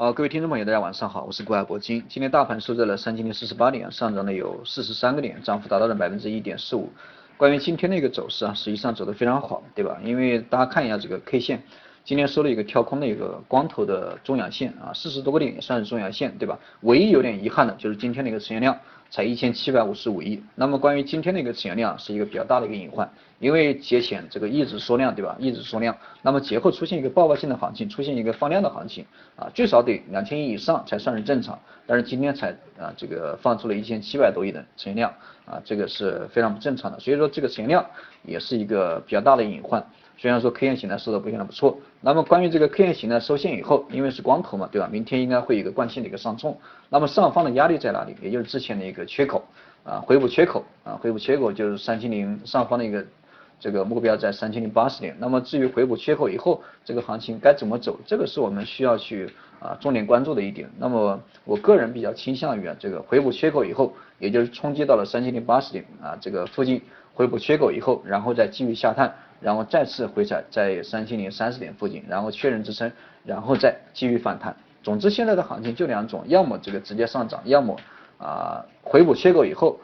好，各位听众朋友，大家晚上好，我是国海博金。今天大盘收在了三千零四十八点，上涨了有四十三个点，涨幅达到了百分之一点四五。关于今天的一个走势啊，实际上走得非常好，对吧？因为大家看一下这个 K 线，今天收了一个跳空的一个光头的中阳线啊，四十多个点也算是中阳线，对吧？唯一有点遗憾的就是今天的一个成交量。才一千七百五十五亿，那么关于今天的一个成交量是一个比较大的一个隐患，因为节前这个一直缩量，对吧？一直缩量，那么节后出现一个爆发性的行情，出现一个放量的行情啊，最少得两千亿以上才算是正常，但是今天才啊这个放出了一千七百多亿的成交量啊，这个是非常不正常的，所以说这个成交量也是一个比较大的隐患。虽然说 K 线形态收的不的不错，那么关于这个 K 线形态收线以后，因为是光头嘛，对吧？明天应该会有一个惯性的一个上冲，那么上方的压力在哪里？也就是之前的一个缺口啊，回补缺口啊，回补缺口就是三千零上方的一个这个目标在三千零八十点。那么至于回补缺口以后这个行情该怎么走，这个是我们需要去啊重点关注的一点。那么我个人比较倾向于啊这个回补缺口以后，也就是冲击到了三千零八十点啊这个附近回补缺口以后，然后再继续下探。然后再次回踩在三千零三十点附近，然后确认支撑，然后再继续反弹。总之现在的行情就两种，要么这个直接上涨，要么啊回补缺口以后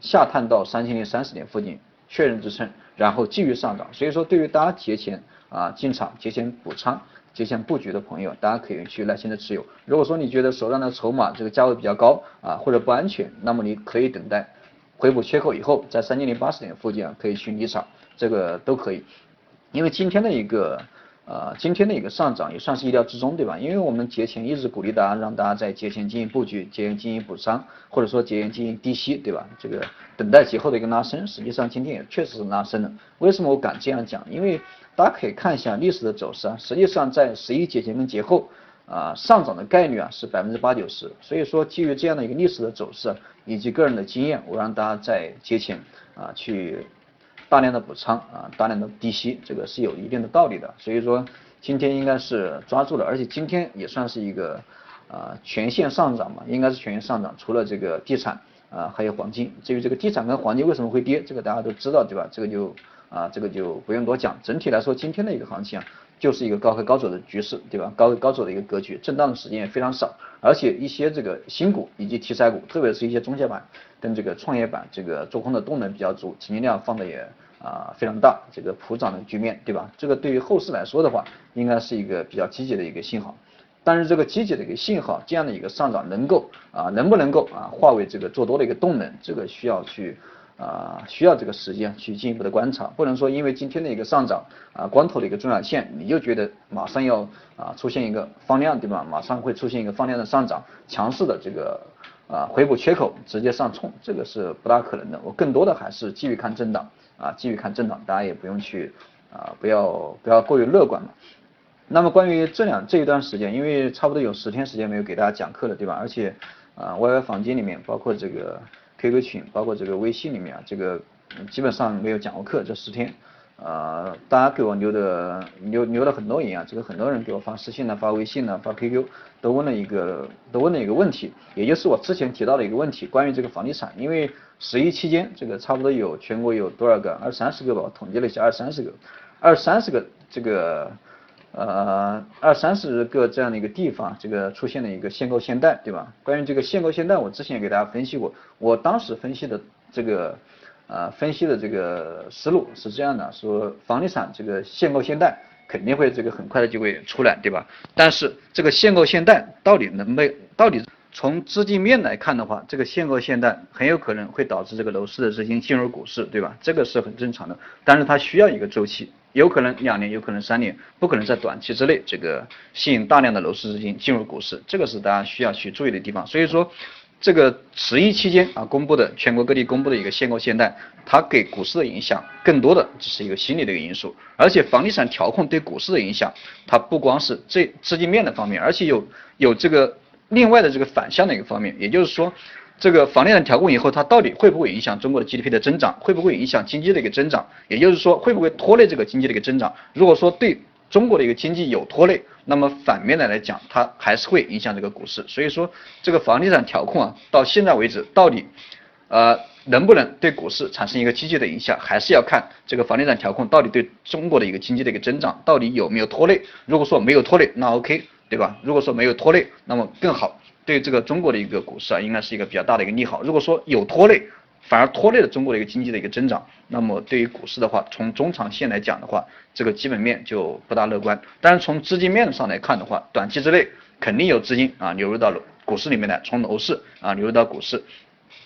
下探到三千零三十点附近确认支撑，然后继续上涨。所以说对于大家节前啊进场、节前补仓、节前布局的朋友，大家可以去耐心的持有。如果说你觉得手上的筹码这个价位比较高啊或者不安全，那么你可以等待回补缺口以后，在三千零八十点附近啊可以去离场。这个都可以，因为今天的一个呃今天的一个上涨也算是意料之中，对吧？因为我们节前一直鼓励大家让大家在节前进行布局，节前进行补仓，或者说节前进行低吸，对吧？这个等待节后的一个拉升，实际上今天也确实是拉升了。为什么我敢这样讲？因为大家可以看一下历史的走势啊，实际上在十一节前跟节后啊上涨的概率啊是百分之八九十，所以说基于这样的一个历史的走势以及个人的经验，我让大家在节前啊去。大量的补仓啊，大量的低吸，这个是有一定的道理的。所以说今天应该是抓住了，而且今天也算是一个啊全线上涨嘛，应该是全线上涨。除了这个地产啊，还有黄金。至于这个地产跟黄金为什么会跌，这个大家都知道对吧？这个就啊这个就不用多讲。整体来说，今天的一个行情啊，就是一个高开高走的局势，对吧？高开高走的一个格局，震荡的时间也非常少，而且一些这个新股以及题材股，特别是一些中小板。跟这个创业板这个做空的动能比较足，成交量放的也啊非常大，这个普涨的局面，对吧？这个对于后市来说的话，应该是一个比较积极的一个信号。但是这个积极的一个信号，这样的一个上涨能够啊能不能够啊化为这个做多的一个动能，这个需要去啊需要这个时间去进一步的观察，不能说因为今天的一个上涨啊光头的一个中阳线，你就觉得马上要啊出现一个放量，对吧？马上会出现一个放量的上涨，强势的这个。啊，回补缺口直接上冲，这个是不大可能的。我更多的还是继续看震荡啊，继续看震荡，大家也不用去啊，不要不要过于乐观嘛。那么关于这两这一段时间，因为差不多有十天时间没有给大家讲课了，对吧？而且啊，YY 房间里面，包括这个 QQ 群，包括这个微信里面啊，这个基本上没有讲过课，这十天。呃，大家给我留的留留了很多言啊，这个很多人给我发私信呢，发微信呢，发 QQ，都问了一个都问了一个问题，也就是我之前提到的一个问题，关于这个房地产，因为十一期间这个差不多有全国有多少个二三十个吧，我统计了一下二三十个，二三十个这个呃二三十个这样的一个地方，这个出现了一个限购限贷，对吧？关于这个限购限贷，我之前也给大家分析过，我当时分析的这个。呃，分析的这个思路是这样的，说房地产这个限购限贷肯定会这个很快的就会出来，对吧？但是这个限购限贷到底能被？到底从资金面来看的话，这个限购限贷很有可能会导致这个楼市的资金进入股市，对吧？这个是很正常的，但是它需要一个周期，有可能两年，有可能三年，不可能在短期之内这个吸引大量的楼市资金进入股市，这个是大家需要去注意的地方。所以说。这个十一期间啊，公布的全国各地公布的一个限购限贷，它给股市的影响更多的只是一个心理的一个因素，而且房地产调控对股市的影响，它不光是这资金面的方面，而且有有这个另外的这个反向的一个方面，也就是说，这个房地产调控以后，它到底会不会影响中国的 GDP 的增长，会不会影响经济的一个增长，也就是说，会不会拖累这个经济的一个增长？如果说对中国的一个经济有拖累，那么反面的来讲，它还是会影响这个股市。所以说，这个房地产调控啊，到现在为止，到底呃能不能对股市产生一个积极的影响，还是要看这个房地产调控到底对中国的一个经济的一个增长到底有没有拖累。如果说没有拖累，那 OK，对吧？如果说没有拖累，那么更好，对这个中国的一个股市啊，应该是一个比较大的一个利好。如果说有拖累，反而拖累了中国的一个经济的一个增长，那么对于股市的话，从中长线来讲的话，这个基本面就不大乐观。但是从资金面上来看的话，短期之内肯定有资金啊流入到了股市里面来，从楼市啊流入到股市。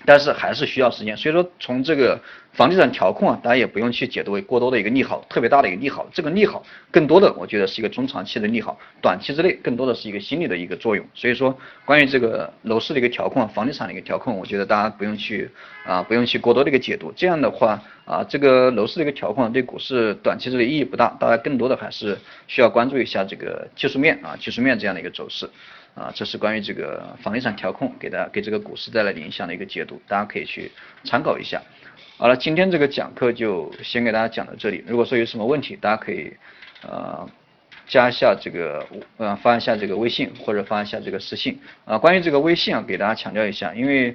但是还是需要时间，所以说从这个房地产调控啊，大家也不用去解读为过多的一个利好，特别大的一个利好。这个利好更多的，我觉得是一个中长期的利好，短期之内更多的是一个心理的一个作用。所以说，关于这个楼市的一个调控，房地产的一个调控，我觉得大家不用去啊，不用去过多的一个解读。这样的话啊，这个楼市的一个调控对股市短期之内意义不大，大家更多的还是需要关注一下这个技术面啊，技术面这样的一个走势。啊，这是关于这个房地产调控给大家给这个股市带来的影响的一个解读，大家可以去参考一下。好了，今天这个讲课就先给大家讲到这里。如果说有什么问题，大家可以呃加一下这个呃发一下这个微信或者发一下这个私信啊。关于这个微信啊，给大家强调一下，因为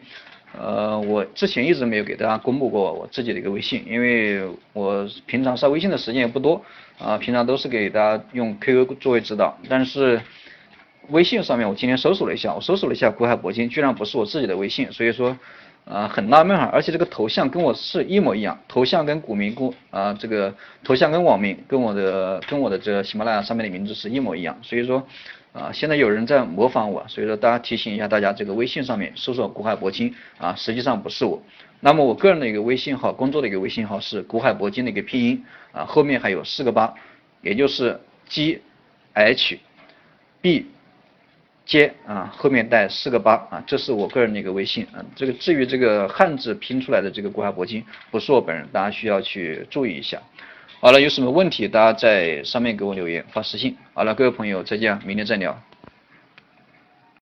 呃我之前一直没有给大家公布过我自己的一个微信，因为我平常刷微信的时间也不多啊，平常都是给大家用 QQ 作为指导，但是。微信上面我今天搜索了一下，我搜索了一下股海铂金，居然不是我自己的微信，所以说啊很纳闷哈，而且这个头像跟我是一模一样，头像跟股民公啊这个头像跟网名跟我的跟我的这个喜马拉雅上面的名字是一模一样，所以说啊现在有人在模仿我，所以说大家提醒一下大家，这个微信上面搜索古海铂金啊实际上不是我，那么我个人的一个微信号，工作的一个微信号是古海铂金的一个拼音啊后面还有四个八，也就是 G H B。接啊，后面带四个八啊，这是我个人的一个微信啊。这个至于这个汉字拼出来的这个国海铂金，不是我本人，大家需要去注意一下。好了，有什么问题大家在上面给我留言发私信。好了，各位朋友再见，明天再聊。